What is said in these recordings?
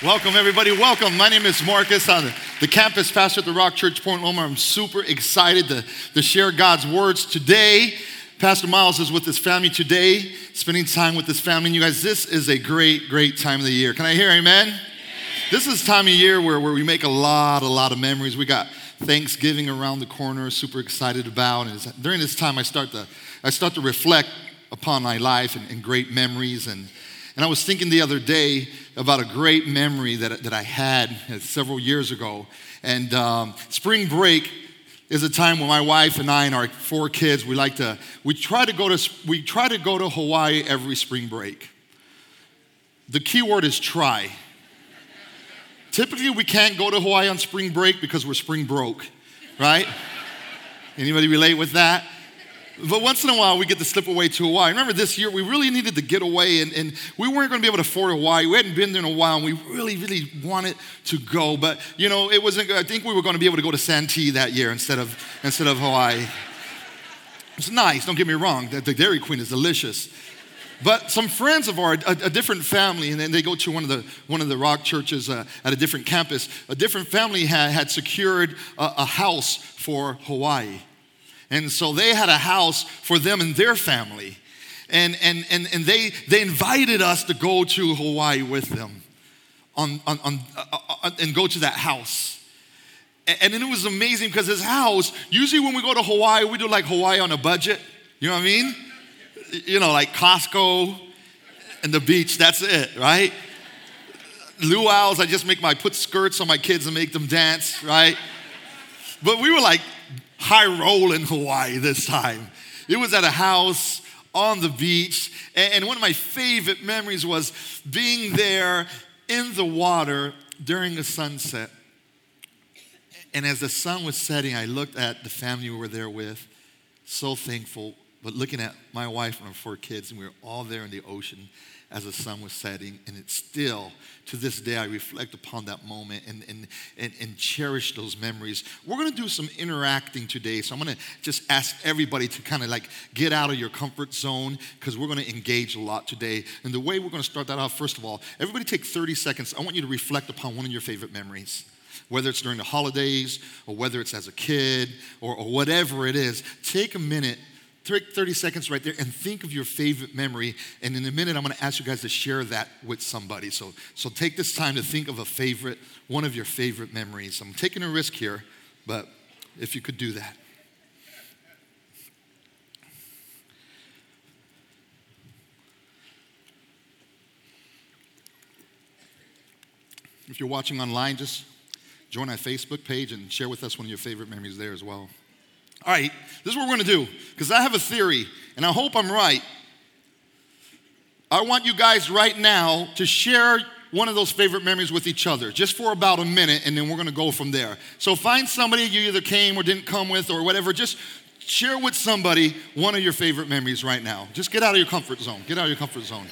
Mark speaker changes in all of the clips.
Speaker 1: Welcome, everybody. Welcome. My name is Marcus. I'm the campus pastor at the Rock Church Point Loma. I'm super excited to, to share God's words today. Pastor Miles is with his family today, spending time with his family. And you guys, this is a great, great time of the year. Can I hear amen? amen. This is time of year where, where we make a lot, a lot of memories. We got Thanksgiving around the corner, super excited about. And during this time, I start to, I start to reflect upon my life and, and great memories and and I was thinking the other day about a great memory that, that I had several years ago. And um, spring break is a time when my wife and I and our four kids, we like to, we try to go to, we try to go to Hawaii every spring break. The key word is try. Typically, we can't go to Hawaii on spring break because we're spring broke, right? Anybody relate with that? But once in a while, we get to slip away to Hawaii. Remember this year, we really needed to get away, and, and we weren't going to be able to afford Hawaii. We hadn't been there in a while, and we really, really wanted to go. But, you know, it wasn't, I think we were going to be able to go to Santee that year instead of, instead of Hawaii. It's nice, don't get me wrong. The, the Dairy Queen is delicious. But some friends of ours, a, a, different family, and then they go to one of the, one of the rock churches uh, at a different campus, a different family had, had secured a, a house for Hawaii. And so they had a house for them and their family. And, and, and, and they, they invited us to go to Hawaii with them on, on, on, uh, uh, and go to that house. And it was amazing because his house, usually when we go to Hawaii, we do like Hawaii on a budget. You know what I mean? You know, like Costco and the beach, that's it, right? Luau's, I just make my put skirts on my kids and make them dance, right? But we were like high roll in Hawaii this time. It was at a house on the beach. And one of my favorite memories was being there in the water during a sunset. And as the sun was setting, I looked at the family we were there with, so thankful, but looking at my wife and our four kids, and we were all there in the ocean as the sun was setting. And it's still, to this day, I reflect upon that moment and, and, and, and cherish those memories. We're to do some interacting today. So I'm to just ask everybody to kind of like get out of your comfort zone because we're to engage a lot today. And the way we're to start that off, first of all, everybody take 30 seconds. I want you to reflect upon one of your favorite memories whether it's during the holidays or whether it's as a kid or, or, whatever it is, take a minute 30 seconds right there and think of your favorite memory. And in a minute, I'm going to ask you guys to share that with somebody. So, so take this time to think of a favorite, one of your favorite memories. I'm taking a risk here, but if you could do that. If you're watching online, just join our Facebook page and share with us one of your favorite memories there as well. All right, this is what we're going to do because I have a theory and I hope I'm right. I want you guys right now to share one of those favorite memories with each other just for about a minute and then we're going to go from there. So find somebody you either came or didn't come with or whatever. Just share with somebody one of your favorite memories right now. Just get out of your comfort zone. Get out of your comfort zone.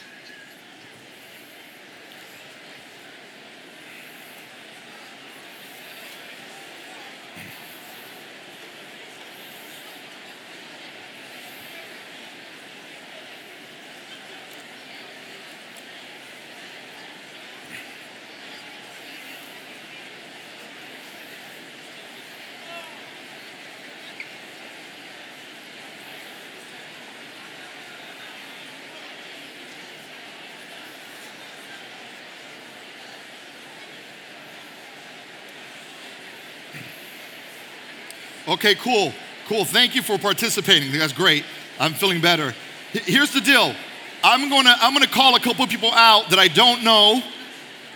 Speaker 1: Okay, cool. Cool. Thank you for participating. That's great. I'm feeling better. Here's the deal. I'm gonna I'm gonna call a couple of people out that I don't know.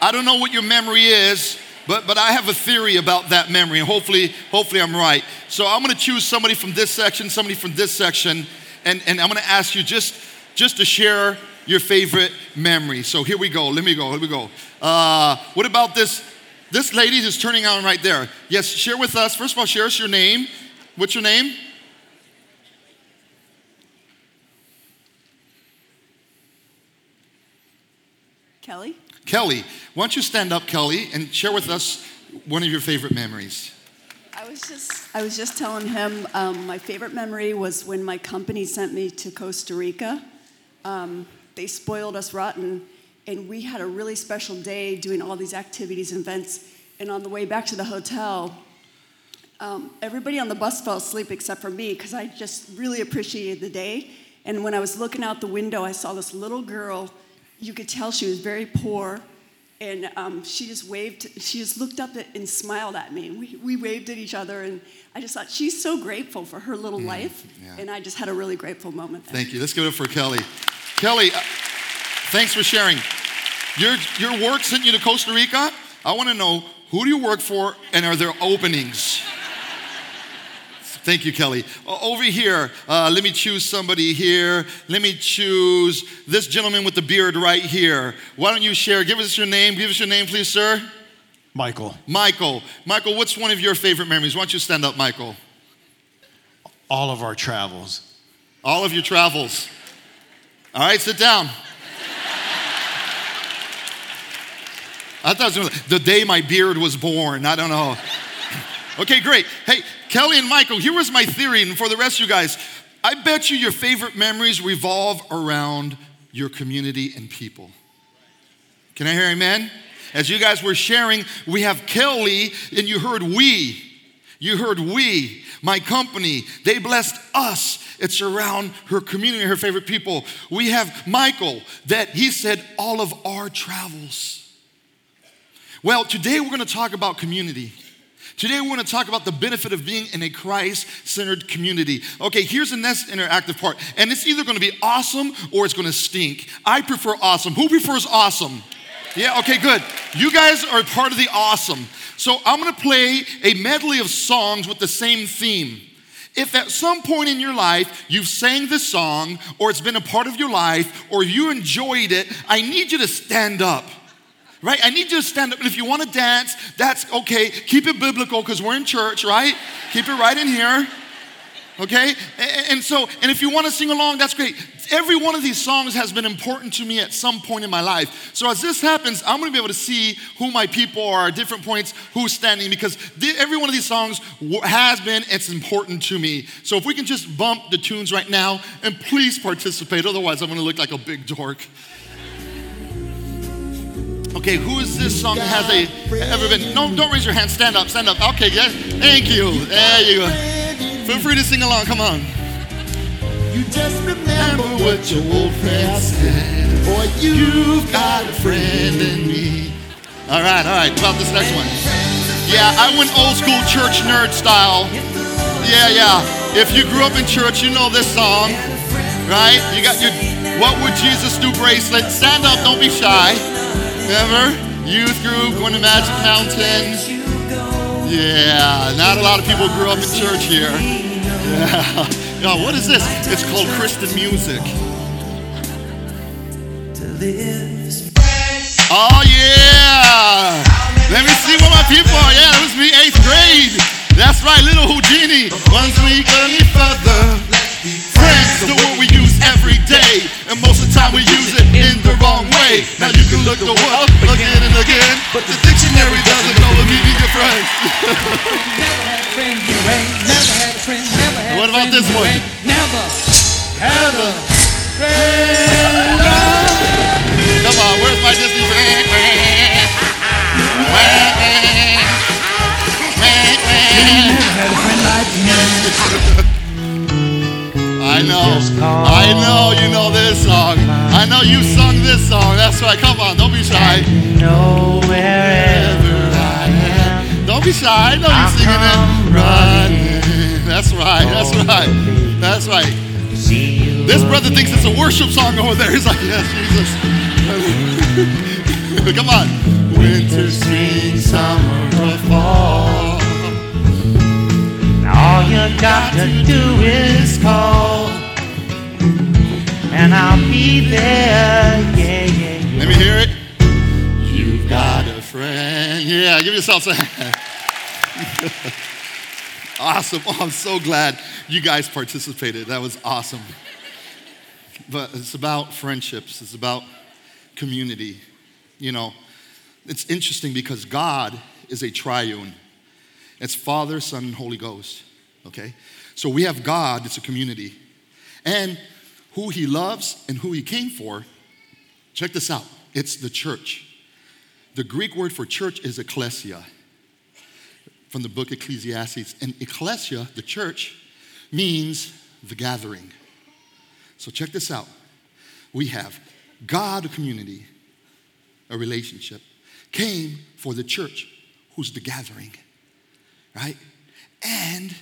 Speaker 1: I don't know what your memory is, but but I have a theory about that memory, and hopefully hopefully I'm right. So I'm gonna choose somebody from this section, somebody from this section, and and I'm gonna ask you just just to share your favorite memory. So here we go. Let me go. Here we go. Uh, what about this this lady is turning on right there. Yes, share with us. First of all, share us your name. What's your name?
Speaker 2: Kelly.
Speaker 1: Kelly. Why don't you stand up, Kelly, and share with us one of your favorite memories?
Speaker 2: I was just I was just telling him um, my favorite memory was when my company sent me to Costa Rica. Um, they spoiled us rotten and we had a really special day doing all these activities and events. And on the way back to the hotel, um, everybody on the bus fell asleep except for me because I just really appreciated the day. And when I was looking out the window, I saw this little girl. You could tell she was very poor. And um, she just waved, she just looked up and smiled at me. We, we waved at each other, and I just thought she's so grateful for her little life.
Speaker 1: yeah.
Speaker 2: And I just had a really grateful moment there.
Speaker 1: Thank you. Let's give it up for Kelly. Kelly, uh, thanks for sharing. Your, your work sent you to Costa Rica. I want to know who do you work for and are there openings? Thank you, Kelly. Over here, uh, let me choose somebody here. Let me choose this gentleman with the beard right here. Why don't you share? Give us your name. Give us your name, please, sir.
Speaker 3: Michael,
Speaker 1: Michael. Michael, what's one of your favorite memories? Why don't you stand up, Michael?
Speaker 3: all of our travels.
Speaker 1: All of your travels. All right, sit down. I thought it was the day my beard was born. I don't know. Okay, great. Hey, Kelly and Michael, here was my theory, and for the rest of you guys, I bet you your favorite memories revolve around your community and people. Can I hear amen? As you guys were sharing, we have Kelly, and you heard we. You heard we, my company. They blessed us. It's around her community, her favorite people. We have Michael, that he said all of our travels. Well, today we're going to talk about community. Today, we're going to talk about the benefit of being in a Christ centered community. Okay, here's the next interactive part. And it's either going to be awesome or it's going to stink. I prefer awesome. Who prefers awesome? Yeah, okay, good. You guys are part of the awesome. So I'm going to play a medley of songs with the same theme. If at some point in your life you've sang this song, or it's been a part of your life, or you enjoyed it, I need you to stand up right? I need you to stand up. And if you want to dance, that's okay. Keep it biblical because we're in church, right? Keep it right in here. Okay? And, so, and if you want to sing along, that's great. Every one of these songs has been important to me at some point in my life. So as this happens, I'm going to be able to see who my people are at different points, who's standing, because every one of these songs has been, it's important to me. So if we can just bump the tunes right now, and please participate, otherwise I'm going to look like a big dork. Okay, who is this song has a ever been? No, don't raise your hand. Stand up, stand up. Okay, yeah. Thank you. There you go. Feel free to sing along. Come on.
Speaker 4: You just remember what your old friend said. Boy, you've got a friend in me.
Speaker 1: All right, all right. About this next one. Yeah, I went old school church nerd style. Yeah, yeah. If you grew up in church, you know this song, right? You got your What Would Jesus Do bracelet. Stand up, don't be shy. Remember? Youth group, going to Magic Mountain. Yeah, not a lot of people grew up in church here. Yeah. Now, what is this? It's called Christian music. Oh, yeah. Let me see what my people are. Yeah, that was me, eighth grade. That's right, little Whodini. Once we go any further, friends, the word we use every day. And most of the time we use it in the wrong way. Now you can look the word up again and again, but the dictionary doesn't know the meaning of friends.
Speaker 5: Never had a friend you ain't. Never had a friend. Never had
Speaker 1: What about
Speaker 5: friend
Speaker 1: this
Speaker 5: you
Speaker 1: one?
Speaker 5: Never had a
Speaker 1: Come on, where's my Disney friend?
Speaker 5: Never had a friend like me.
Speaker 1: I know, I know you know this song. I know you sung this song. That's right. Come on, don't be shy.
Speaker 6: know wherever I am,
Speaker 1: Don't be shy. I know you're singing it. Running. That's right. That's right. That's right. This brother thinks it's a worship song over there. He's like, yes, Jesus. Come on. Winter, spring, summer, or fall.
Speaker 6: all you got to do is call, and I'll be there. Yeah, yeah, yeah.
Speaker 1: Let me hear it. You've got a friend. Yeah, give yourself a hand. awesome. Oh, I'm so glad you guys participated. That was awesome. But it's about friendships, it's about community. You know, it's interesting because God is a triune. It's Father, Son, and Holy Ghost. Okay? So we have God, it's a community. And who he loves and who he came for Check this out. it's the church. The Greek word for church is ecclesia from the book Ecclesiastes. And ecclesia, the church, means the gathering. So check this out. We have God, a community, a relationship, came for the church, who's the gathering, right? And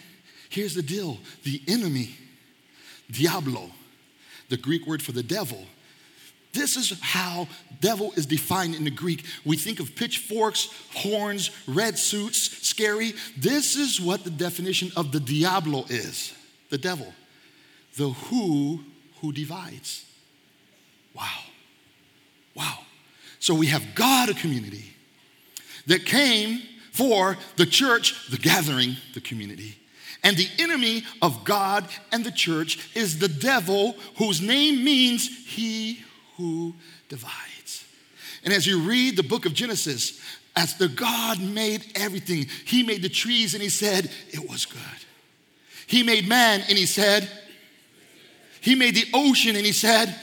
Speaker 1: here's the deal the enemy, Diablo, the Greek word for the devil, this is how devil is defined in the Greek. We think of pitchforks, horns, red suits, scary. This is what the definition of the diablo is the devil, the who who divides. Wow. Wow. So we have God, a community that came for the church, the gathering, the community. And the enemy of God and the church is the devil, whose name means he who divides. And as you read the book of Genesis, as the God made everything, He made the trees and He said, It was good. He made man and He said, He made the ocean and He said,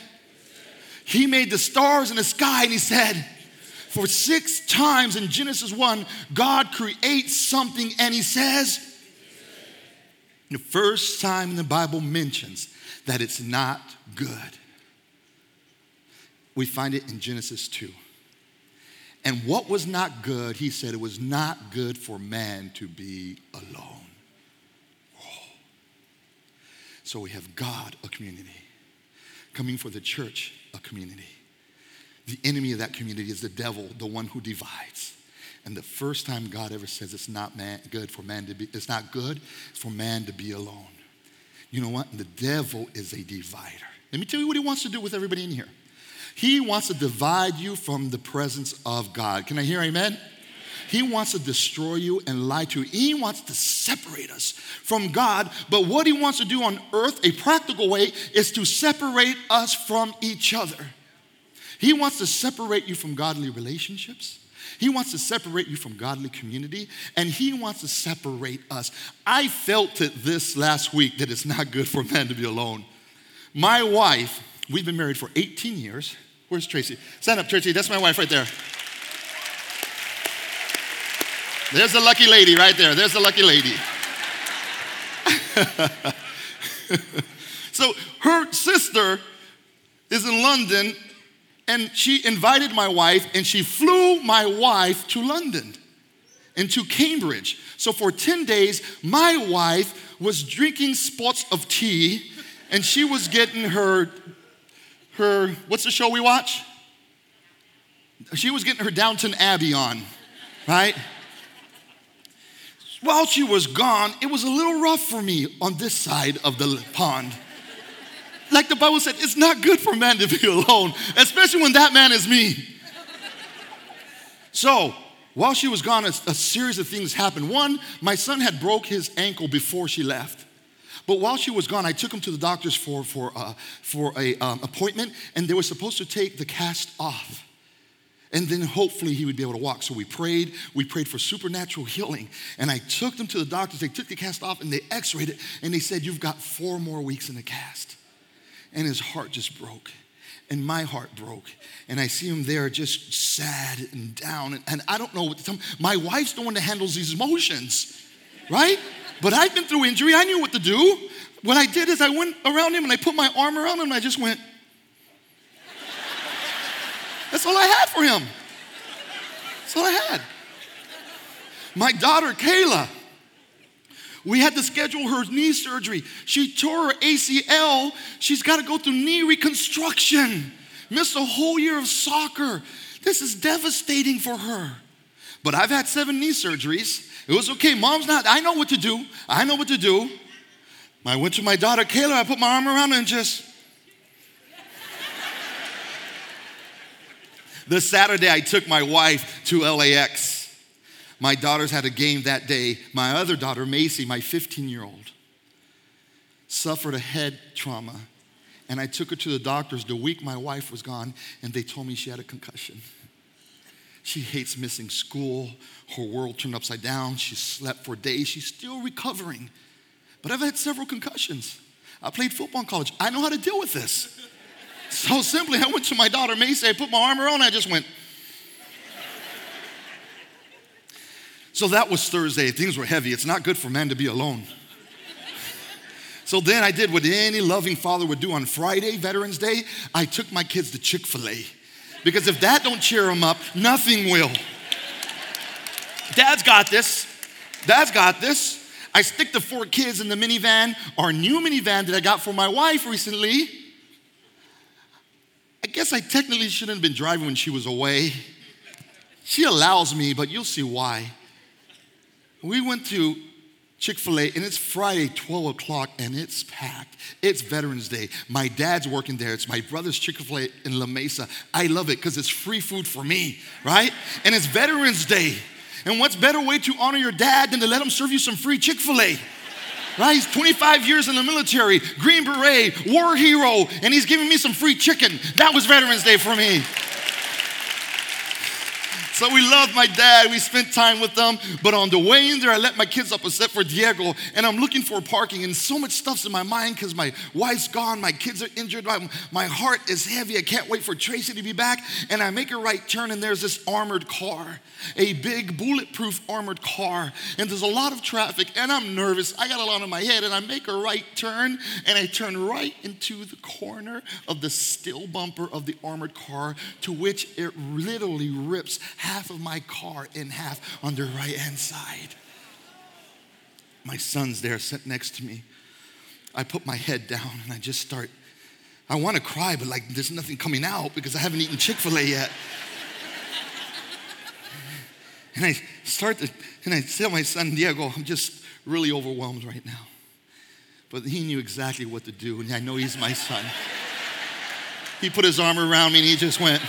Speaker 1: He made the stars in the sky and He said, for six times in Genesis 1, God creates something and He says, the first time the Bible mentions that it's not good we find it in Genesis 2. And what was not good, he said it was not good for man to be alone. Oh. So we have God, a community, coming for the church, a community. The enemy of that community is the devil, the one who divides. And the first time God ever says it's not man, good for man to be, it's not good for man to be alone. You know what? The devil is a divider. Let me tell you what he wants to do with everybody in here. He wants to divide you from the presence of God. Can I hear amen? He wants to destroy you and lie to you. He wants to separate us from God. But what he wants to do on earth, a practical way, is to separate us from each other. He wants to separate you from godly relationships. He wants to separate you from godly community, and he wants to separate us. I felt it this last week that it's not good for a man to be alone. My wife, we've been married for 18 years. Where's Tracy? Stand up, Tracy. That's my wife right there. There's the lucky lady right there. There's the lucky lady. so her sister is in London and she invited my wife and she flew my wife to London and to Cambridge. So for 10 days, my wife was drinking spots of tea and she was getting her her, what's the show we watch? She was getting her Downton Abbey on, right? While she was gone, it was a little rough for me on this side of the pond. Like the Bible said, it's not good for man to be alone, especially when that man is me. So, while she was gone, a, a series of things happened. One, my son had broke his ankle before she left. But while she was gone, I took him to the doctors for, for, uh, for a um, appointment, and they were supposed to take the cast off. And then hopefully he would be able to walk. So we prayed. We prayed for supernatural healing. And I took them to the doctors. They took the cast off and they x rayed it. And they said, You've got four more weeks in the cast. And his heart just broke. And my heart broke. And I see him there just sad and down. And, and I don't know what to tell him. My wife's the one that handles these emotions, right? But I've been through injury. I knew what to do. What I did is I went around him and I put my arm around him and I just went. That's all I had for him. That's all I had. My daughter, Kayla, we had to schedule her knee surgery. She tore her ACL. She's got to go through knee reconstruction. Missed a whole year of soccer. This is devastating for her. But I've had seven knee surgeries. It was okay. Mom's not, I know what to do. I know what to do. I went to my daughter, Kayla, I put my arm around her and just. the Saturday, I took my wife to LAX. My daughters had a game that day. My other daughter, Macy, my 15 year old, suffered a head trauma. And I took her to the doctors the week my wife was gone, and they told me she had a concussion. She hates missing school. Her world turned upside down. She slept for days. She's still recovering. But I've had several concussions. I played football in college. I know how to deal with this. So simply, I went to my daughter Macy, I put my armor on, I just went. So that was Thursday. Things were heavy. It's not good for man to be alone. So then I did what any loving father would do on Friday, Veterans Day. I took my kids to Chick fil A. Because if that don't cheer them up, nothing will. Dad's got this. Dad's got this. I stick the four kids in the minivan, our new minivan that I got for my wife recently. I guess I technically shouldn't have been driving when she was away. She allows me, but you'll see why. We went to Chick fil A, and it's Friday, 12 o'clock, and it's packed. It's Veterans Day. My dad's working there. It's my brother's Chick fil A in La Mesa. I love it because it's free food for me, right? And it's Veterans Day. And what's better way to honor your dad than to let him serve you some free Chick fil A? Right? He's 25 years in the military, Green Beret, war hero, and he's giving me some free chicken. That was Veterans Day for me. So we loved my dad. We spent time with them. But on the way in there, I let my kids up except for Diego. And I'm looking for parking. And so much stuff's in my mind because my wife's gone. My kids are injured. My, my heart is heavy. I can't wait for Tracy to be back. And I make a right turn, and there's this armored car, a big bulletproof armored car. And there's a lot of traffic. And I'm nervous. I got a lot in my head. And I make a right turn. And I turn right into the corner of the still bumper of the armored car, to which it literally rips half of my car in half on the right hand side. My son's there sitting next to me. I put my head down and I just start. I want to cry, but like there's nothing coming out because I haven't eaten Chick fil A yet. and I start to, and I tell my son Diego, I'm just really overwhelmed right now. But he knew exactly what to do, and I know he's my son. he put his arm around me and he just went.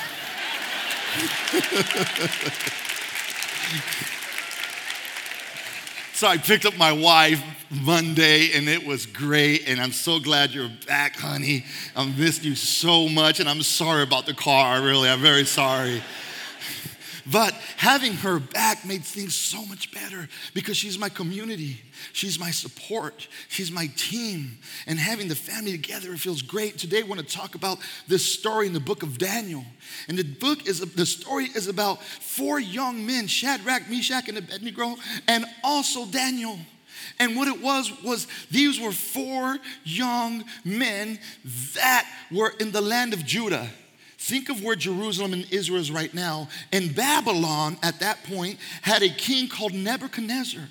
Speaker 1: so I picked up my wife Monday and it was great. And I'm so glad you're back, honey. I missed you so much. And I'm sorry about the car, really. I'm very sorry. But having her back made things so much better because she's my community. She's my support. She's my team. And having the family together, it feels great. Today, I want to talk about this story in the book of Daniel. And the book is, the story is about four young men Shadrach, Meshach, and Abednego, and also Daniel. And what it was, was these were four young men that were in the land of Judah. Think of where Jerusalem and Israel is right now. And Babylon, at that point, had a king called Nebuchadnezzar.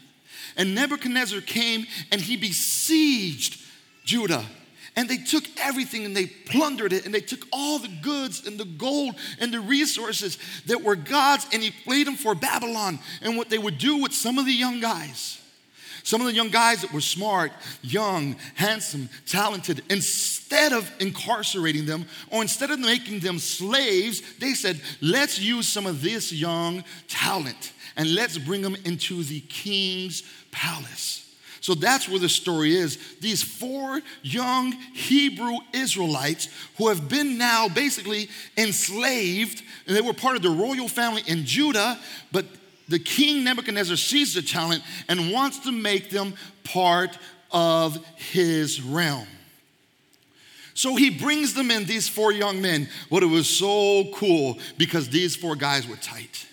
Speaker 1: And Nebuchadnezzar came and he besieged Judah. And they took everything and they plundered it and they took all the goods and the gold and the resources that were God's and he played them for Babylon. And what they would do with some of the young guys some of the young guys that were smart, young, handsome, talented, instead of incarcerating them or instead of making them slaves, they said, let's use some of this young talent and let's bring them into the king's palace. So that's where the story is. These four young Hebrew Israelites who have been now basically enslaved, and they were part of the royal family in Judah, but the king Nebuchadnezzar sees the talent and wants to make them part of his realm. So he brings them in, these four young men. But it was so cool because these four guys were tight.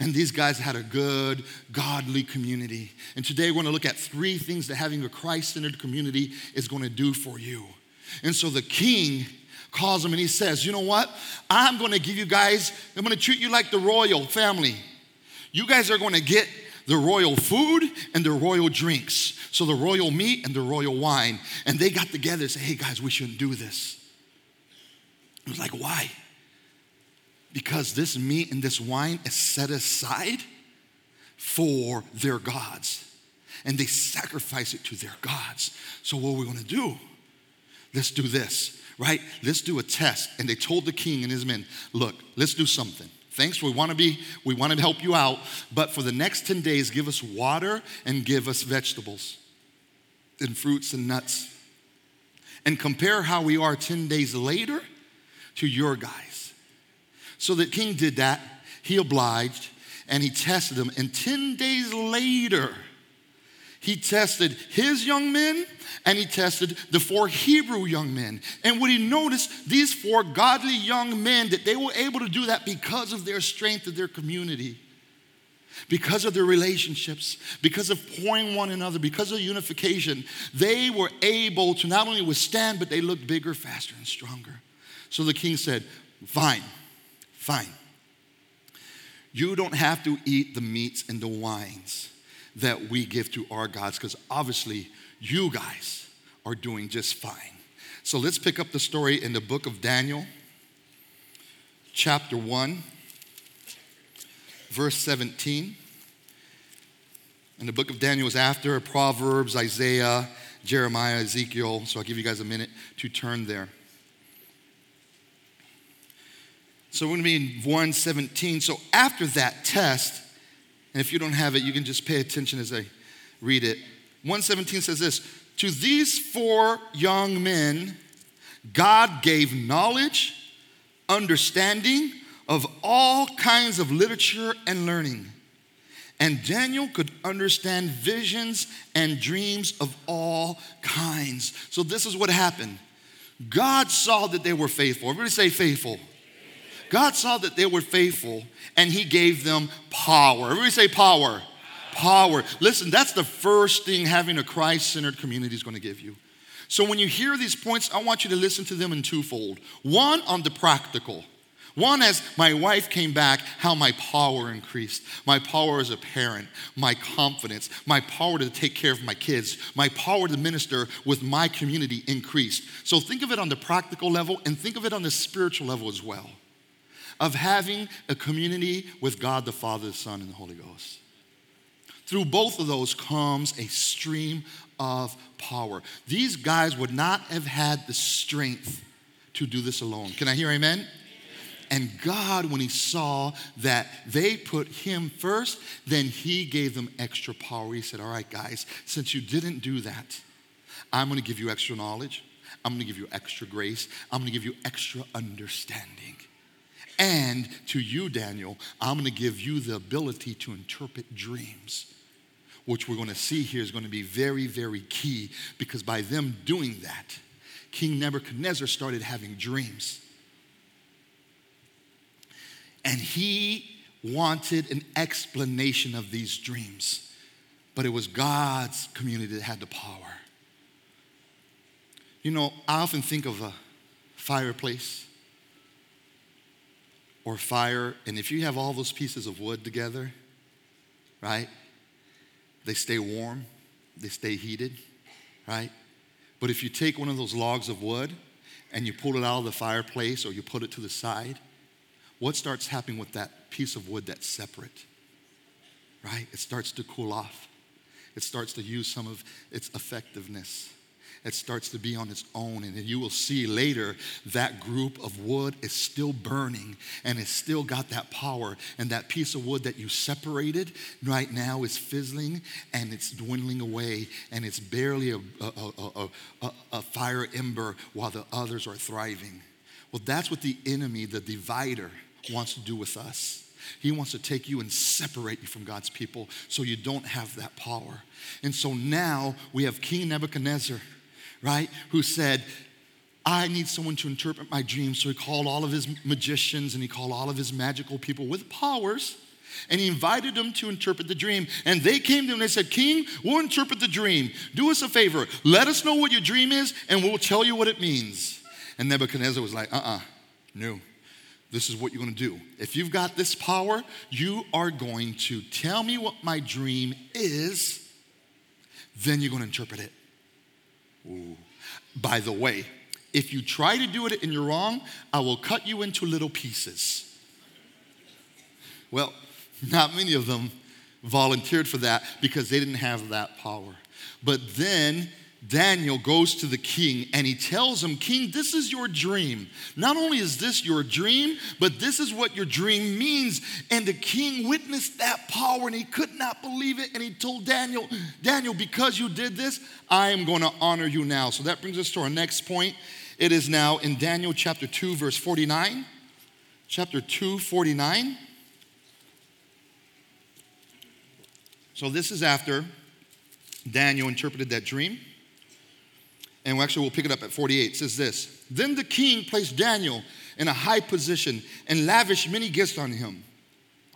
Speaker 1: And these guys had a good, godly community. And today we're going to look at three things that having a Christ centered community is going to do for you. And so the king calls them and he says, You know what? I'm going to give you guys, I'm going to treat you like the royal family. You guys are going to get the royal food and the royal drinks. So the royal meat and the royal wine. And they got together and said, hey guys, we shouldn't do this. I was like, why? Because this meat and this wine is set aside for their gods. And they sacrifice it to their gods. So what are we gonna do? Let's do this, right? Let's do a test. And they told the king and his men, look, let's do something. Thanks, we want to be, we want to help you out, but for the next 10 days, give us water and give us vegetables and fruits and nuts. And compare how we are 10 days later to your guys. So the king did that. He obliged and he tested them. And 10 days later, He tested his young men and he tested the four Hebrew young men. And what he noticed, these four godly young men, that they were able to do that because of their strength of their community, because of their relationships, because of pouring one another, because of unification. They were able to not only withstand, but they looked bigger, faster, and stronger. So the king said, Fine, fine. You don't have to eat the meats and the wines that we give to our gods because obviously you guys are doing just fine. So let's pick up the story in the book of Daniel, chapter 1, verse 17. And the book of Daniel is after Proverbs, Isaiah, Jeremiah, Ezekiel. So I'll give you guys a minute to turn there. So we're going to be in 117. So after that test, and if you don't have it, you can just pay attention as I read it. 117 says this To these four young men, God gave knowledge, understanding of all kinds of literature and learning. And Daniel could understand visions and dreams of all kinds. So, this is what happened God saw that they were faithful. Everybody say faithful. God saw that they were faithful and he gave them power. Everybody say power. Power. Listen, that's the first thing having a Christ centered community is going to give you. So when you hear these points, I want you to listen to them in twofold. One on the practical. One, as my wife came back, how my power increased. My power as a parent, my confidence, my power to take care of my kids, my power to minister with my community increased. So think of it on the practical level and think of it on the spiritual level as well of having a community with God the Father, the Son, and the Holy Ghost. Through both of those comes a stream of power. These guys would not have had the strength to do this alone. Can I hear amen? And God, when He saw that they put Him first, then He gave them extra power. He said, All right, guys, since you didn't do that, I'm gonna give you extra knowledge. I'm gonna give you extra grace. I'm gonna give you extra understanding. And to you, Daniel, I'm to give you the ability to interpret dreams, which we're going to see here is going to be very, very key because by them doing that, King Nebuchadnezzar started having dreams. And he wanted an explanation of these dreams, but it was God's community that had the power. You know, I often think of a fireplace or fire, and if you have all those pieces of wood together, right, they stay warm, they stay heated, right? But if you take one of those logs of wood and you pull it out of the fireplace or you put it to the side, what starts happening with that piece of wood that's separate? Right? It starts to cool off. It starts to use some of its effectiveness it starts to be on its own. And you will see later that group of wood is still burning and it's still got that power. And that piece of wood that you separated right now is fizzling and it's dwindling away and it's barely a, a, a, a fire ember while the others are thriving. Well, that's what the enemy, the divider, wants to do with us. He wants to take you and separate you from God's people so you don't have that power. And so now we have King Nebuchadnezzar right? Who said, I need someone to interpret my dreams. So he called all of his magicians and he called all of his magical people with powers and he invited them to interpret the dream. And they came to him and they said, King, we'll interpret the dream. Do us a favor. Let us know what your dream is and we'll tell you what it means. And Nebuchadnezzar was like, uh uh-uh, uh, no. This is what you're gonna do. If you've got this power, you are going to tell me what my dream is, then you're gonna interpret it. Ooh. By the way, if you try to do it and you're wrong, I will cut you into little pieces. Well, not many of them volunteered for that because they didn't have that power. But then Daniel goes to the king and he tells him, King, this is your dream. Not only is this your dream, but this is what your dream means. And the king witnessed that power and he could not believe it. And he told Daniel, Daniel, because you did this, I am going to honor you now. So that brings us to our next point. It is now in Daniel chapter 2, verse 49. Chapter 2, 49. So this is after Daniel interpreted that dream. And actually, we'll pick it up at 48. It says this Then the king placed Daniel in a high position and lavished many gifts on him.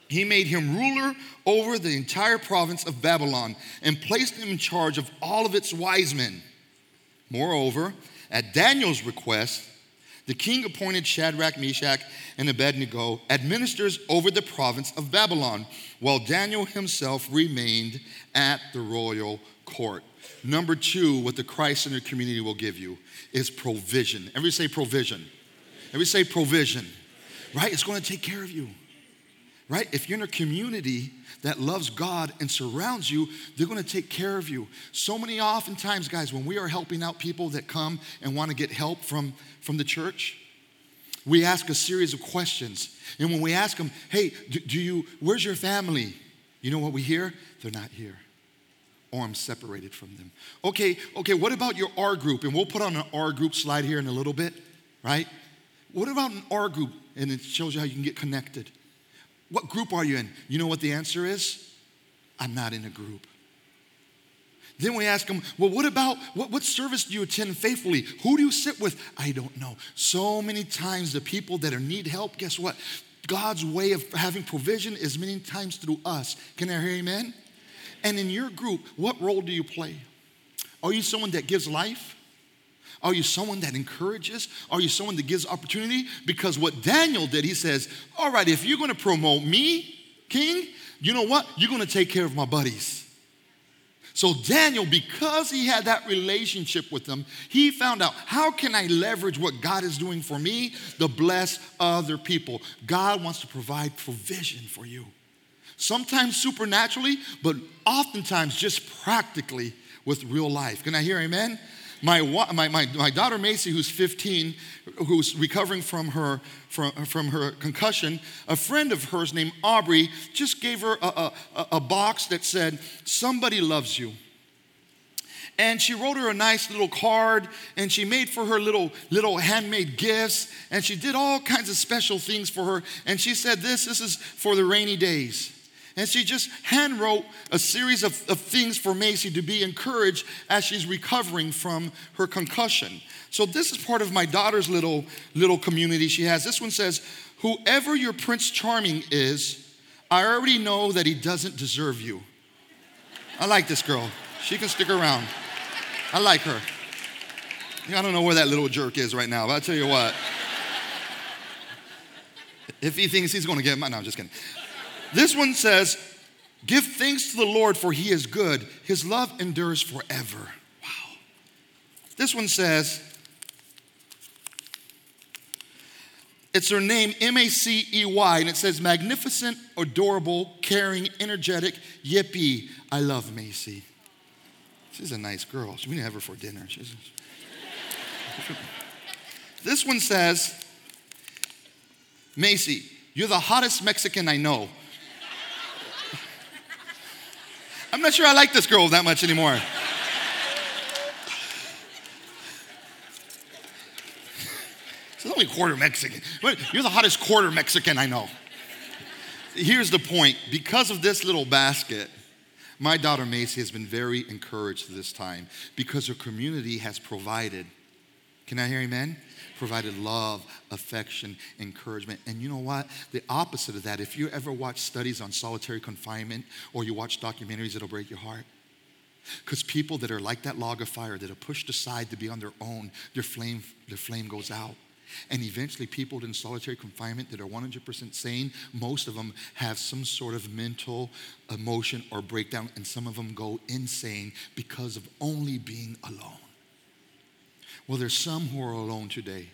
Speaker 1: He made him ruler over the entire province of Babylon and placed him in charge of all of its wise men. Moreover, at Daniel's request, the king appointed Shadrach, Meshach, and Abednego administrators over the province of Babylon, while Daniel himself remained at the royal court. Number two, what the Christ Center community will give you is provision. Everybody say provision. Everybody say provision. Right? It's going to take care of you. Right? If you're in a community that loves God and surrounds you, they're going to take care of you. So many oftentimes, guys, when we are helping out people that come and want to get help from, from the church, we ask a series of questions. And when we ask them, hey, do, do you, where's your family? You know what we hear? They're not here or I'm separated from them. Okay, okay, what about your R group? And we'll put on an R group slide here in a little bit, right? What about an R group? And it shows you how you can get connected. What group are you in? You know what the answer is? I'm not in a group. Then we ask them, well, what about what, what service do you attend faithfully? Who do you sit with? I don't know. So many times, the people that are need help, guess what? God's way of having provision is many times through us. Can I hear amen? And in your group, what role do you play? Are you someone that gives life? Are you someone that encourages? Are you someone that gives opportunity? Because what Daniel did, he says, All right, if you're gonna promote me, king, you know what? You're gonna take care of my buddies. So Daniel, because he had that relationship with them, he found out how can I leverage what God is doing for me to bless other people? God wants to provide provision for you. Sometimes supernaturally, but oftentimes just practically with real life. Can I hear amen? My, my, my, my daughter Macy, who's 15, who's recovering from her, from, from her concussion, a friend of hers named Aubrey just gave her a, a, a box that said, Somebody loves you. And she wrote her a nice little card and she made for her little, little handmade gifts and she did all kinds of special things for her. And she said, This, this is for the rainy days. And she just handwrote a series of, of things for Macy to be encouraged as she's recovering from her concussion. So this is part of my daughter's little little community she has. This one says, "Whoever your Prince Charming is, I already know that he doesn't deserve you." I like this girl. She can stick around. I like her. I don't know where that little jerk is right now, but I'll tell you what. If he thinks he's going to get my, no, I'm just kidding. This one says, Give thanks to the Lord, for he is good. His love endures forever. Wow. This one says, It's her name, M A C E Y, and it says, Magnificent, adorable, caring, energetic, yippee. I love Macy. She's a nice girl. We need to have her for dinner. This one says, Macy, you're the hottest Mexican I know. I'm not sure I like this girl that much anymore. She's only quarter Mexican. You're the hottest quarter Mexican I know. Here's the point because of this little basket, my daughter Macy has been very encouraged this time because her community has provided. Can I hear amen? Provided love, affection, encouragement. And you know what? The opposite of that, if you ever watch studies on solitary confinement or you watch documentaries, it'll break your heart. Because people that are like that log of fire, that are pushed aside to be on their own, their flame, their flame goes out. And eventually, people in solitary confinement that are 100% sane, most of them have some sort of mental emotion or breakdown, and some of them go insane because of only being alone. Well, there's some who are alone today.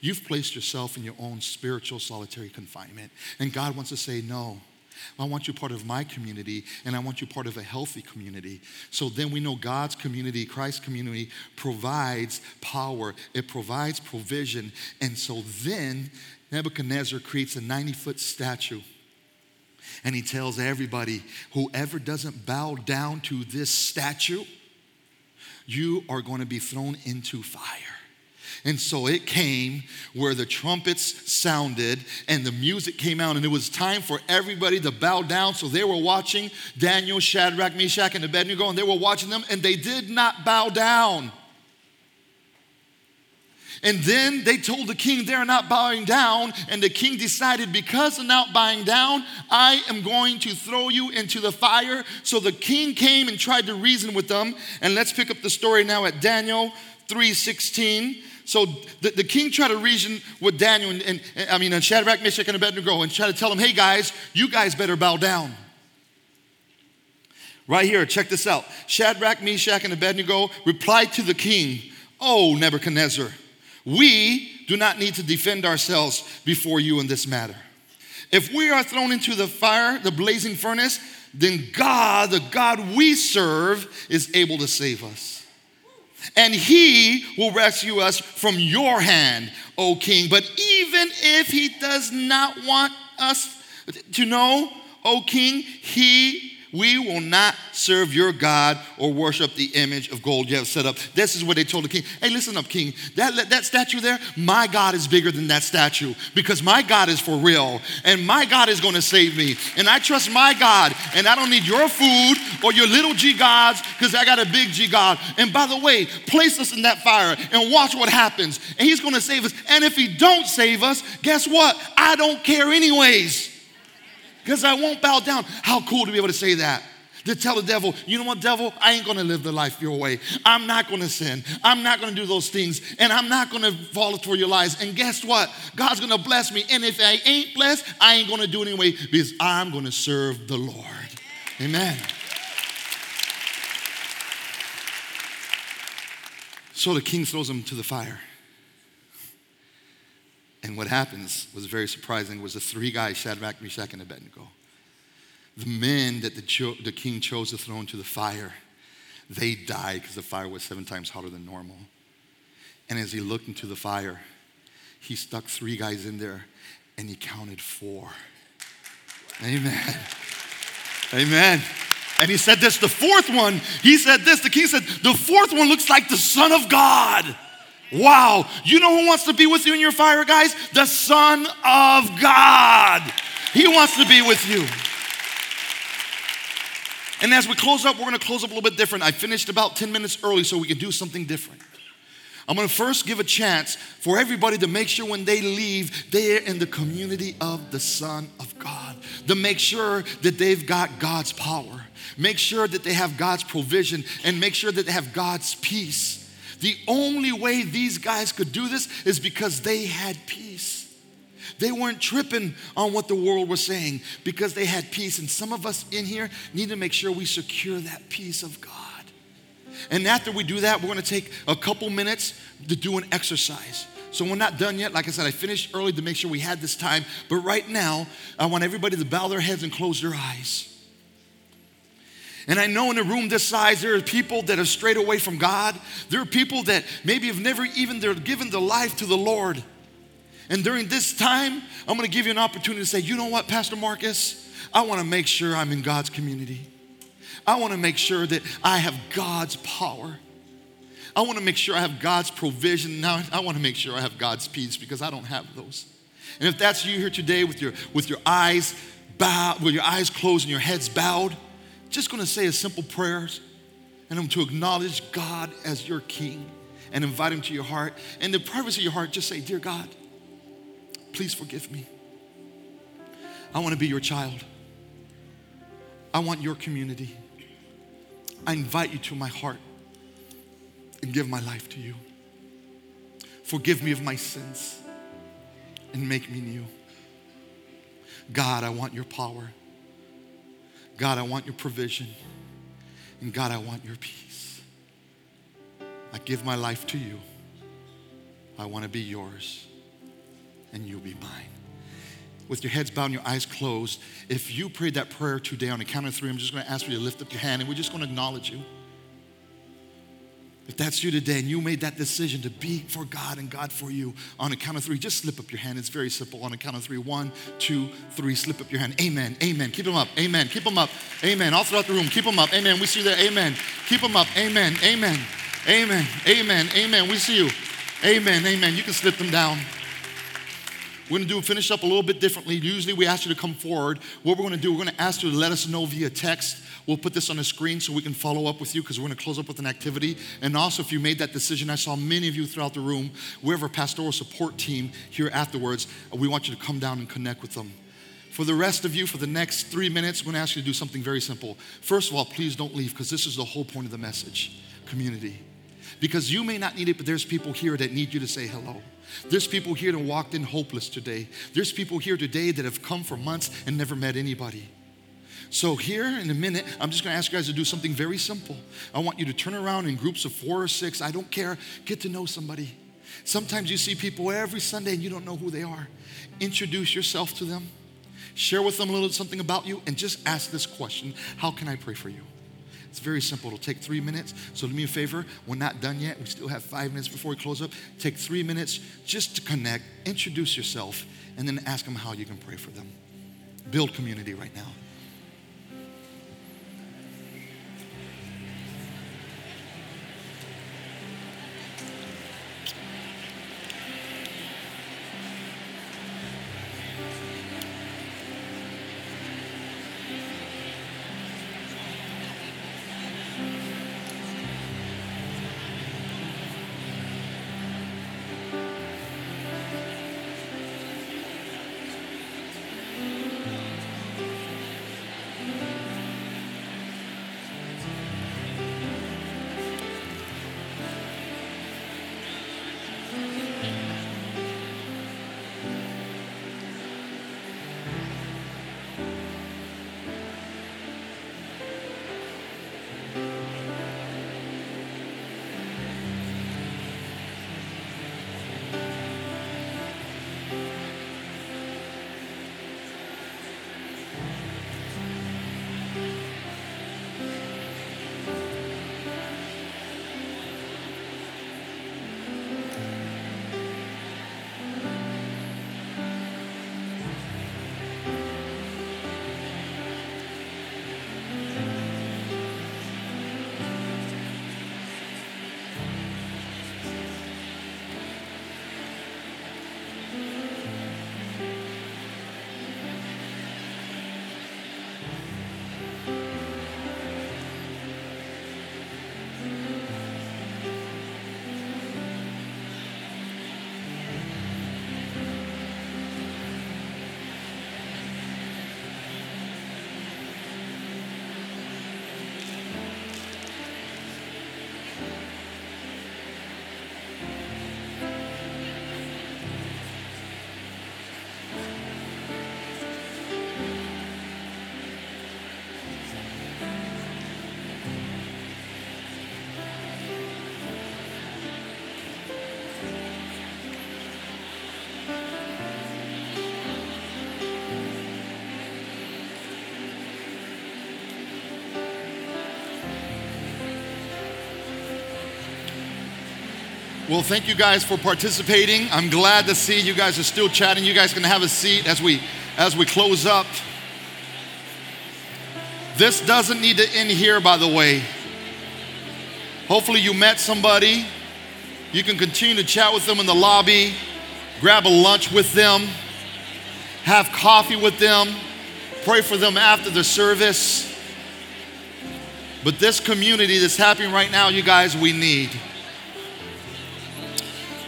Speaker 1: You've placed yourself in your own spiritual solitary confinement, and God wants to say, No. I want you part of my community, and I want you part of a healthy community. So then we know God's community, Christ's community, provides power, it provides provision. And so then Nebuchadnezzar creates a 90 foot statue. And he tells everybody whoever doesn't bow down to this statue, you are going to be thrown into fire. And so it came where the trumpets sounded and the music came out, and it was time for everybody to bow down. So they were watching Daniel, Shadrach, Meshach, and Abednego, and they were watching them, and they did not bow down. And then they told the king they're not bowing down, and the king decided, because they're not bowing down, I am going to throw you into the fire. So the king came and tried to reason with them. And let's pick up the story now at Daniel 3:16. So the, the king tried to reason with Daniel and, and, I mean and Shadrach, Meshach, and Abednego and try to tell them, hey guys, you guys better bow down. Right here, check this out. Shadrach, Meshach, and Abednego replied to the king, Oh, Nebuchadnezzar, we do not need to defend ourselves before you in this matter. If we are thrown into the fire, the blazing furnace, then God, the God we serve, is able to save us. And he will rescue us from your hand, O king. But even if he does not want us to know, O king, he we will not serve your God or worship the image of gold you have set up. This is what they told the king. Hey, listen up, king. That, that statue there, my God is bigger than that statue because my God is for real and my God is going to save me. And I trust my God and I don't need your food or your little G gods because I got a big G God. And by the way, place us in that fire and watch what happens. And he's going to save us. And if he don't save us, guess what? I don't care anyways because I won't bow down. How cool to be able to say that. To tell the devil, you know what, devil, I ain't gonna live the life your way. I'm not gonna sin. I'm not gonna do those things. And I'm not gonna fall for your lies. And guess what? God's gonna bless me. And if I ain't blessed, I ain't gonna do it anyway because I'm gonna serve the Lord. Amen. So the king throws him to the fire. And what happens was very surprising was the three guys, Shadrach, Meshach, and Abednego. The men that the, cho- the king chose to throw into the fire, they died because the fire was seven times hotter than normal. And as he looked into the fire, he stuck three guys in there and he counted four. Amen. Amen. And he said this, the fourth one, he said this, the king said, the fourth one looks like the Son of God. Wow. You know who wants to be with you in your fire, guys? The Son of God. He wants to be with you. And as we close up, we're going to close up a little bit different. I finished about 10 minutes early so we can do something different. I'm going to first give a chance for everybody to make sure when they leave, they're in the community of the Son of God. To make sure that they've got God's power. Make sure that they have God's provision and make sure that they have God's peace. The only way these guys could do this is because they had peace. They weren't tripping on what the world was saying because they had peace. And some of us in here need to make sure we secure that peace of God. And after we do that, we're going to take a couple minutes to do an exercise. So we're not done yet. Like I said, I finished early to make sure we had this time. But right now, I want everybody to bow their heads and close their eyes. And I know in a room this size, there are people that have strayed away from God. There are people that maybe have never even they're given their life to the Lord. And during this time, I'm to give you an opportunity to say, you know what, Pastor Marcus? I want to make sure I'm in God's community. I want to make sure that I have God's power. I want to make sure I have God's provision. Now, I want to make sure I have God's peace because I don't have those. And if that's you here today with your, with your eyes bowed, with your eyes closed and your heads bowed, just going to say a simple prayers and I'm to acknowledge God as your king and invite him to your heart. And the privacy of your heart, just say, Dear God, please forgive me. I want to be your child. I want your community. I invite you to my heart and give my life to you. Forgive me of my sins and make me new. God, I want your power. God, I want your provision. And God, I want your peace. I give my life to you. I want to be yours, and you'll be mine. With your heads bowed and your eyes closed, if you prayed that prayer today on the count of three, I'm just going to ask for you to lift up your hand and we're just going to acknowledge you. If that's you today and you made that decision to be for God and God for you, on a count of three, just slip up your hand. It's very simple. On a count of three, one, two, three, slip up your hand. Amen. Amen. Keep them up. Amen. Keep them up. Amen. All throughout the room, keep them up. Amen. We see you there. Amen. Keep them up. Amen. Amen. Amen. Amen. Amen. We see you. Amen, amen. You can slip them down. We're gonna do finish up a little bit differently. Usually we ask you to come forward. What we're gonna do, we're gonna ask you to let us know via text. We'll put this on the screen so we can follow up with you because we're gonna close up with an activity. And also, if you made that decision, I saw many of you throughout the room. We have our pastoral support team here afterwards. We want you to come down and connect with them. For the rest of you, for the next three minutes, I'm gonna ask you to do something very simple. First of all, please don't leave because this is the whole point of the message community. Because you may not need it, but there's people here that need you to say hello. There's people here that walked in hopeless today. There's people here today that have come for months and never met anybody. So, here in a minute, I'm just gonna ask you guys to do something very simple. I want you to turn around in groups of four or six. I don't care. Get to know somebody. Sometimes you see people every Sunday and you don't know who they are. Introduce yourself to them, share with them a little something about you, and just ask this question How can I pray for you? It's very simple. It'll take three minutes. So do me a favor. We're not done yet. We still have five minutes before we close up. Take three minutes just to connect, introduce yourself, and then ask them how you can pray for them. Build community right now. Well, thank you guys for participating. I'm glad to see you guys are still chatting. You guys can have a seat as we as we close up. This doesn't need to end here, by the way. Hopefully, you met somebody. You can continue to chat with them in the lobby, grab a lunch with them, have coffee with them, pray for them after the service. But this community that's happening right now, you guys, we need.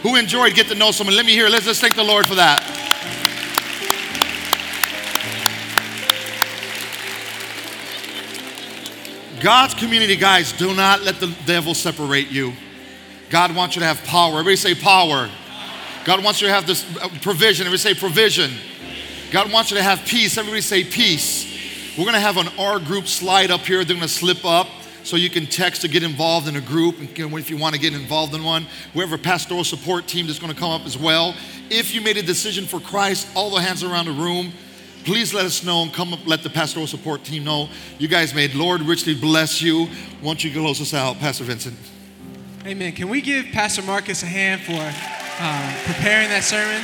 Speaker 1: Who enjoyed get to know someone? Let me hear. Let's just thank the Lord for that. God's community, guys, do not let the devil separate you. God wants you to have power. Everybody say power. God wants you to have this uh, provision. Everybody say provision. God wants you to have peace. Everybody say peace. We're going to have an R group slide up here. They're going to slip up so you can text to get involved in a group if you want to get involved in one. We have a pastoral support team that's going to come up as well. If you made a decision for Christ, all the hands around the room, please let us know and come up, let the pastoral support team know. You guys made Lord richly bless you. Won't you close us out, Pastor Vincent?
Speaker 7: Amen. Can we give Pastor Marcus a hand for uh, preparing that sermon?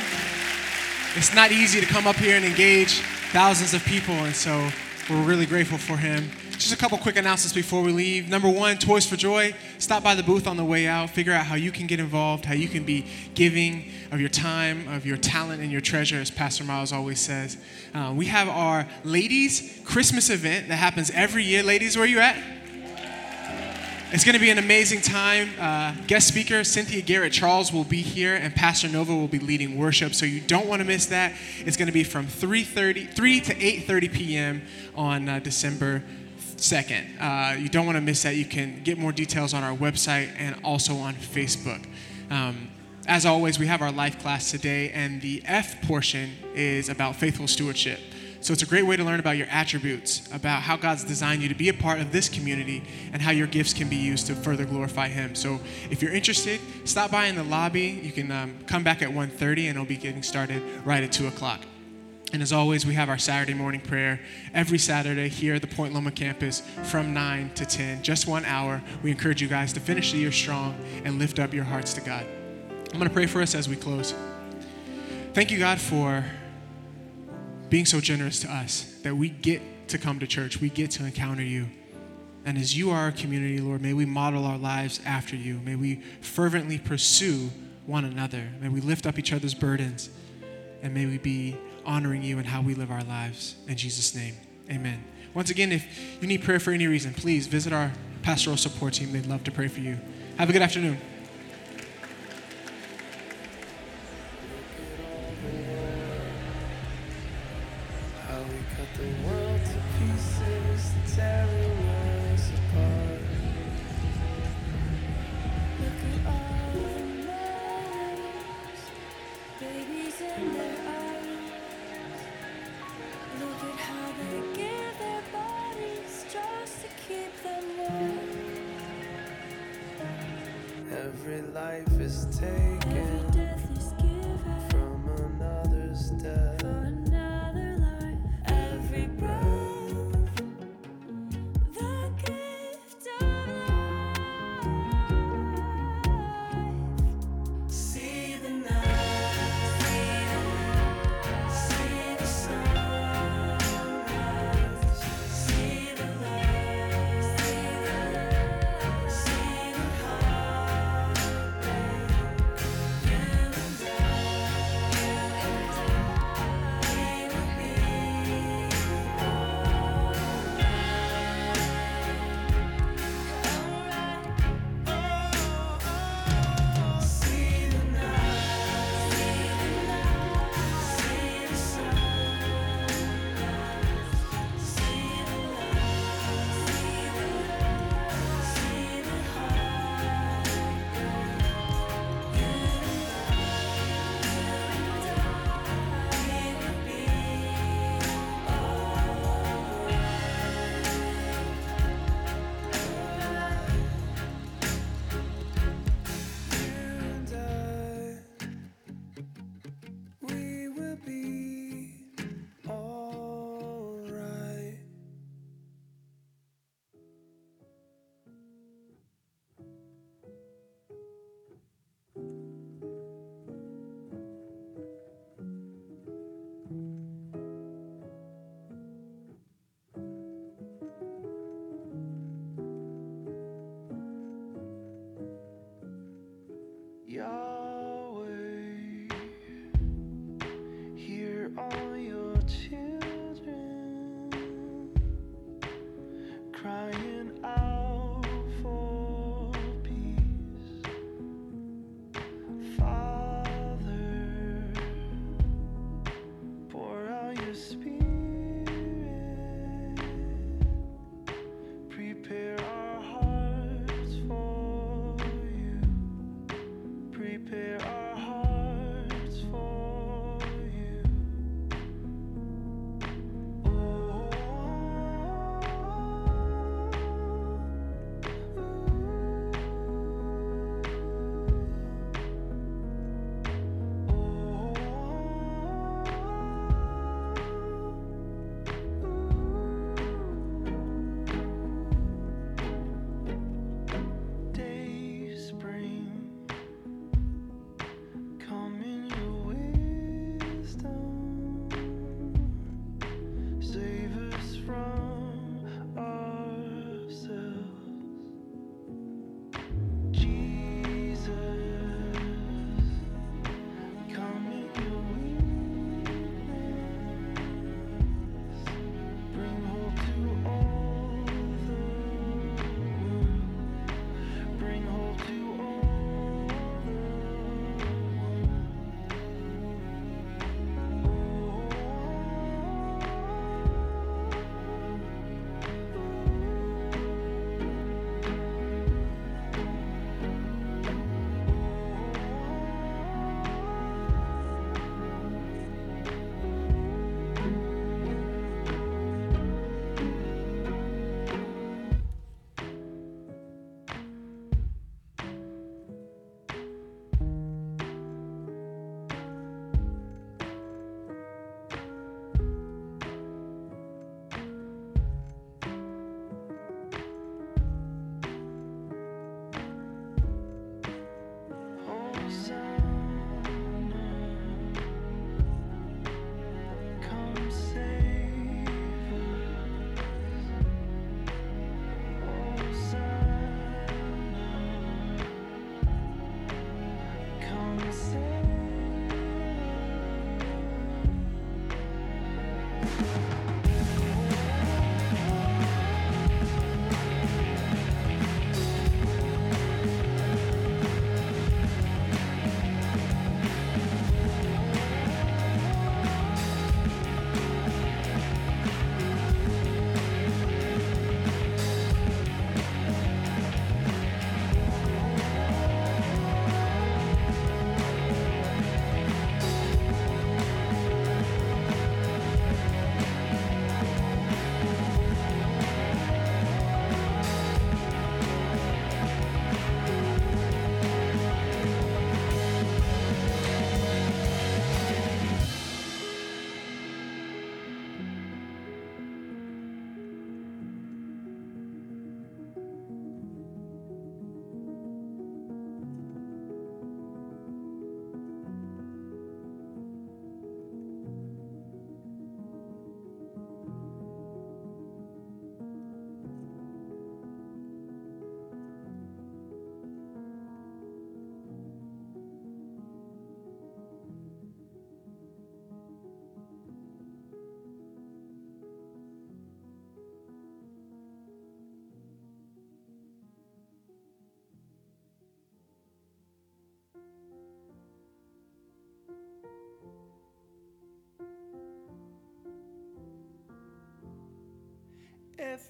Speaker 7: It's not easy to come up here and engage thousands of people, and so we're really grateful for him. Just a couple quick announcements before we leave. Number one, Toys for Joy. Stop by the booth on the way out. Figure out how you can get involved, how you can be giving of your time, of your talent, and your treasure, as Pastor Miles always says. Uh, we have our ladies' Christmas event that happens every year. Ladies, where you at? It's going to be an amazing time. Uh, guest speaker Cynthia Garrett Charles will be here, and Pastor Nova will be leading worship. So you don't want to miss that. It's going to be from 3:30, 3 to 8:30 p.m. on uh, December 2nd. Uh, you don't want to miss that. You can get more details on our website and also on Facebook. Um, as always, we have our life class today, and the F portion is about faithful stewardship. So it's a great way to learn about your attributes, about how God's designed you to be a part of this community, and how your gifts can be used to further glorify Him. So if you're interested, stop by in the lobby. You can um, come back at 1.30, and it'll be getting started right at 2 o'clock. And as always, we have our Saturday morning prayer every Saturday here at the Point Loma campus from 9 to 10, just one hour. We encourage you guys to finish the year strong and lift up your hearts to God. I'm going to pray for us as we close. Thank you, God, for being so generous to us that we get to come to church, we get to encounter you. And as you are our community, Lord, may we model our lives after you. May we fervently pursue one another. May we lift up each other's burdens. And may we be honoring you in how we live our lives. In Jesus' name, amen. Once again, if you need prayer for any reason, please visit our pastoral support team. They'd love to pray for you. Have a good afternoon.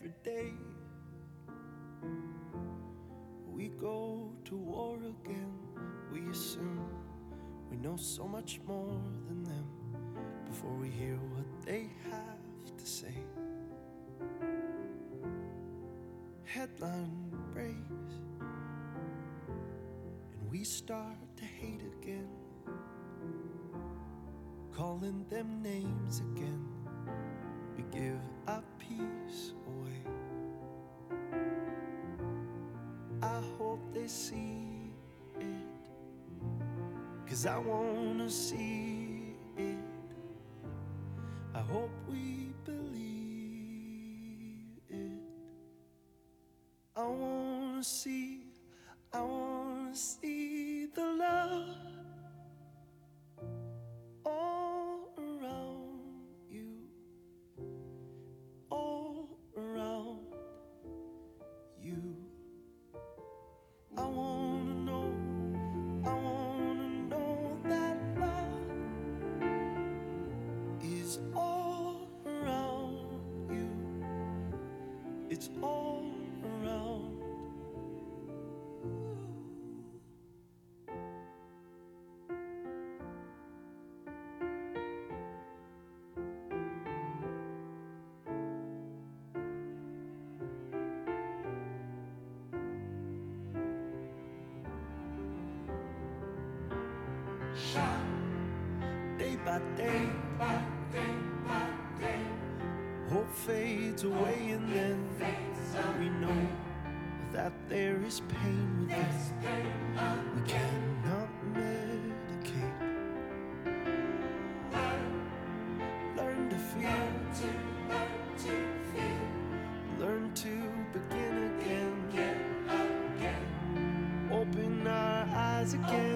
Speaker 8: every day. We go to war again, we assume we know so much more than them before we hear what they have to say. Headline breaks, and we start to hate again, calling them names again Cause I wanna see Again.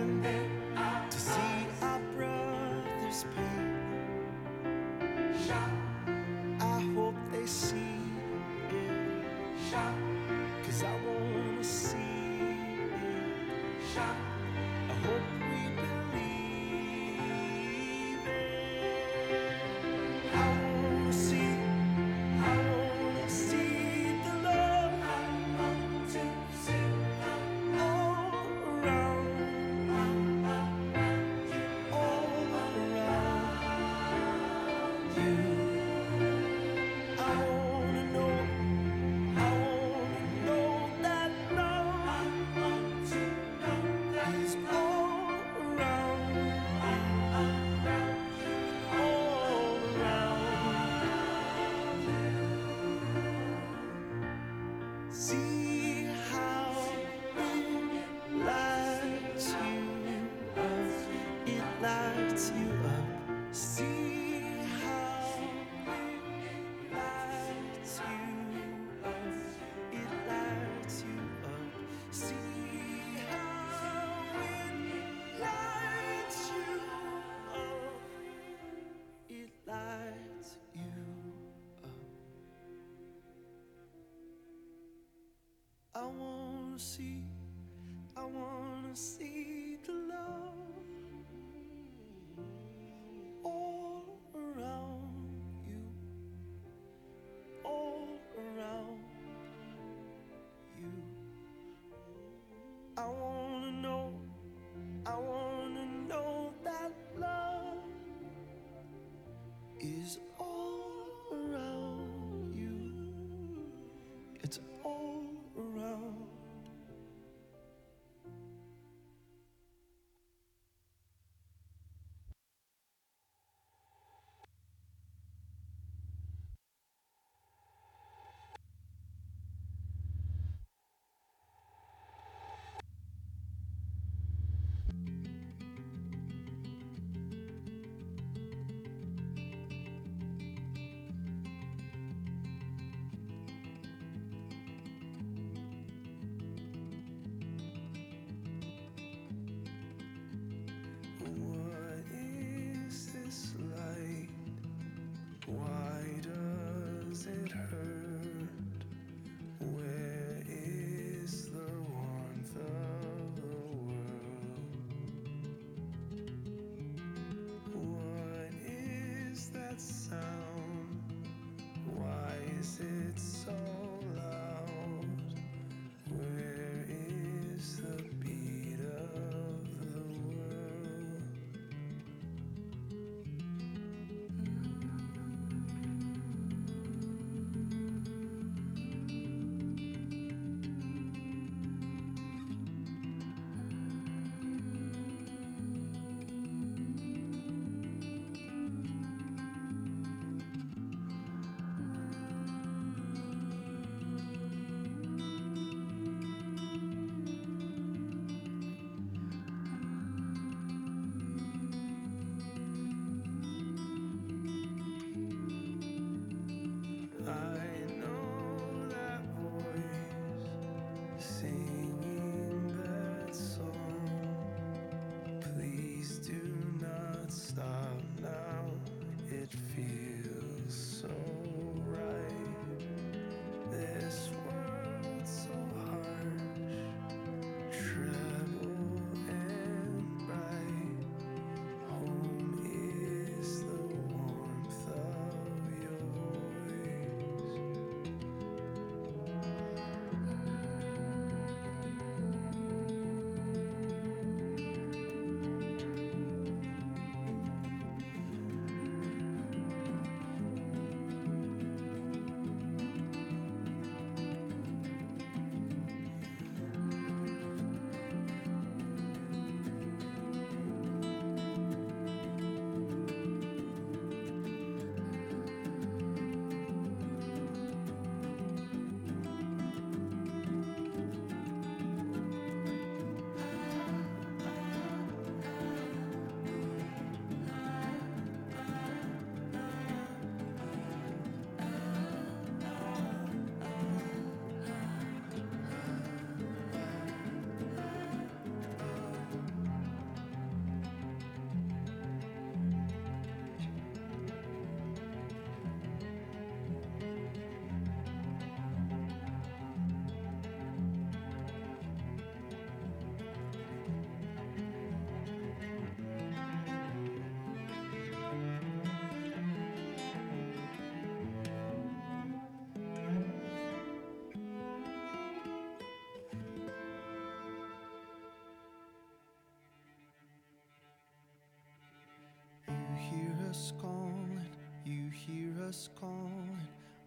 Speaker 8: calling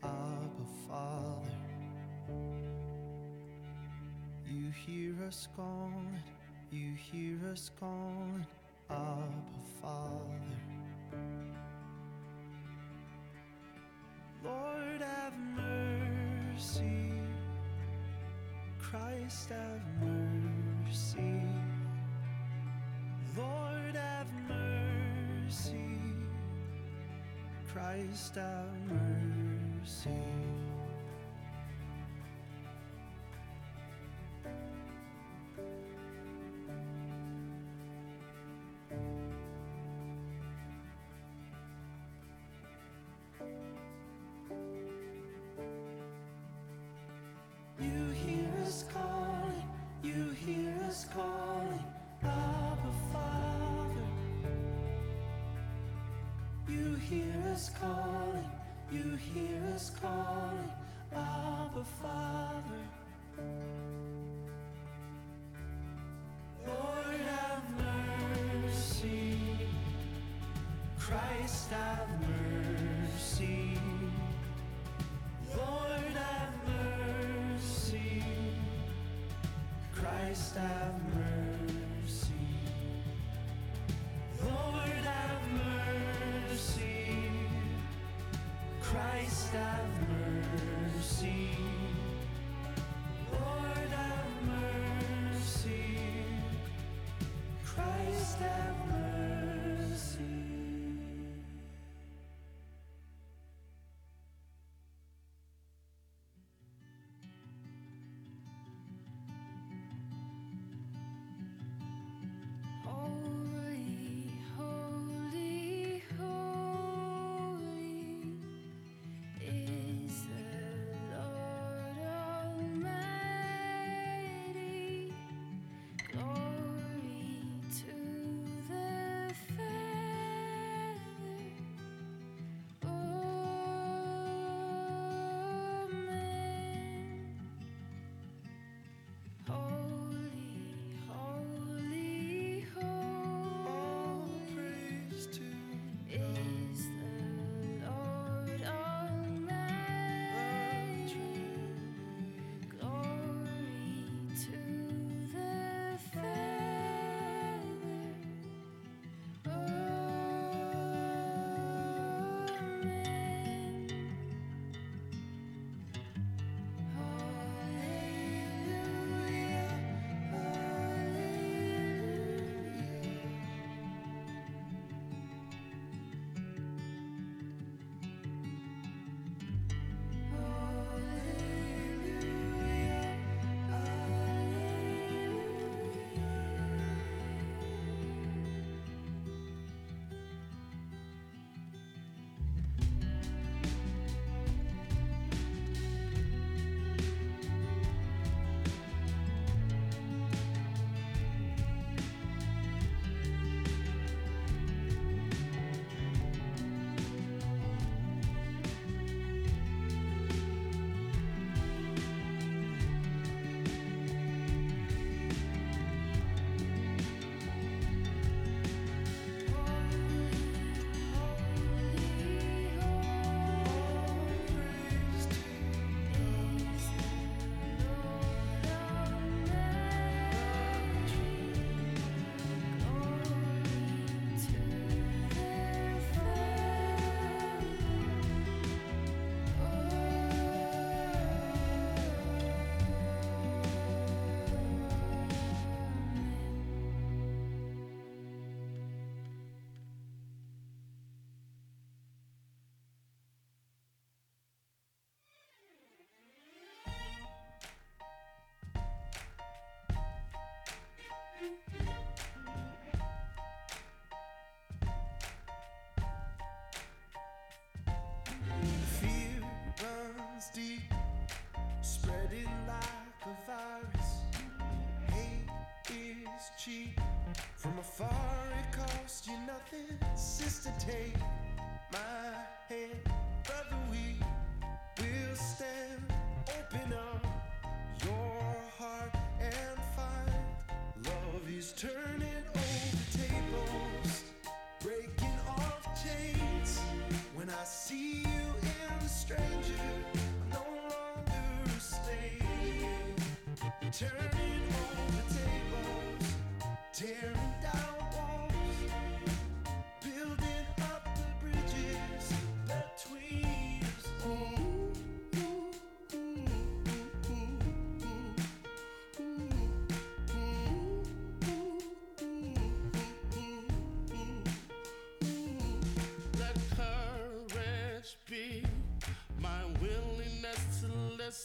Speaker 8: Abba Father. You hear us calling, you hear us calling Abba Father. Christ our mercy. spreading like a virus. Hate is cheap. From afar, it costs you nothing. Sister, take.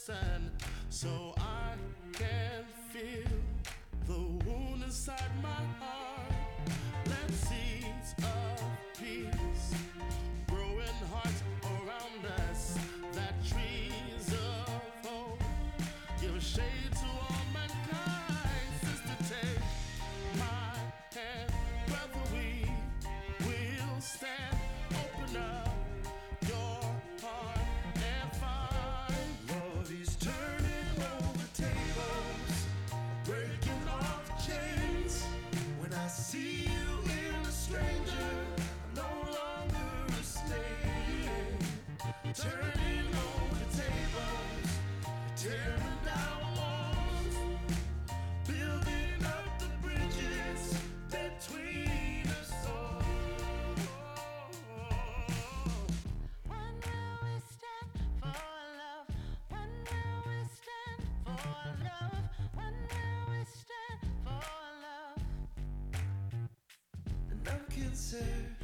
Speaker 8: sun. So answer.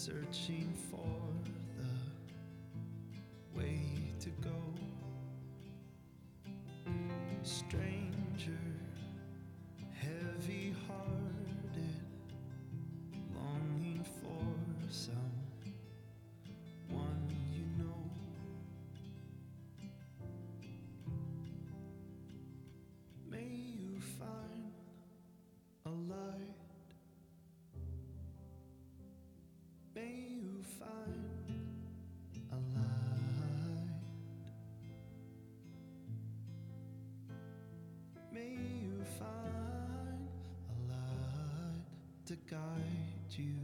Speaker 8: searching for the way to go. Stranger, heavy hearted, longing for some one you know. May you find a light. you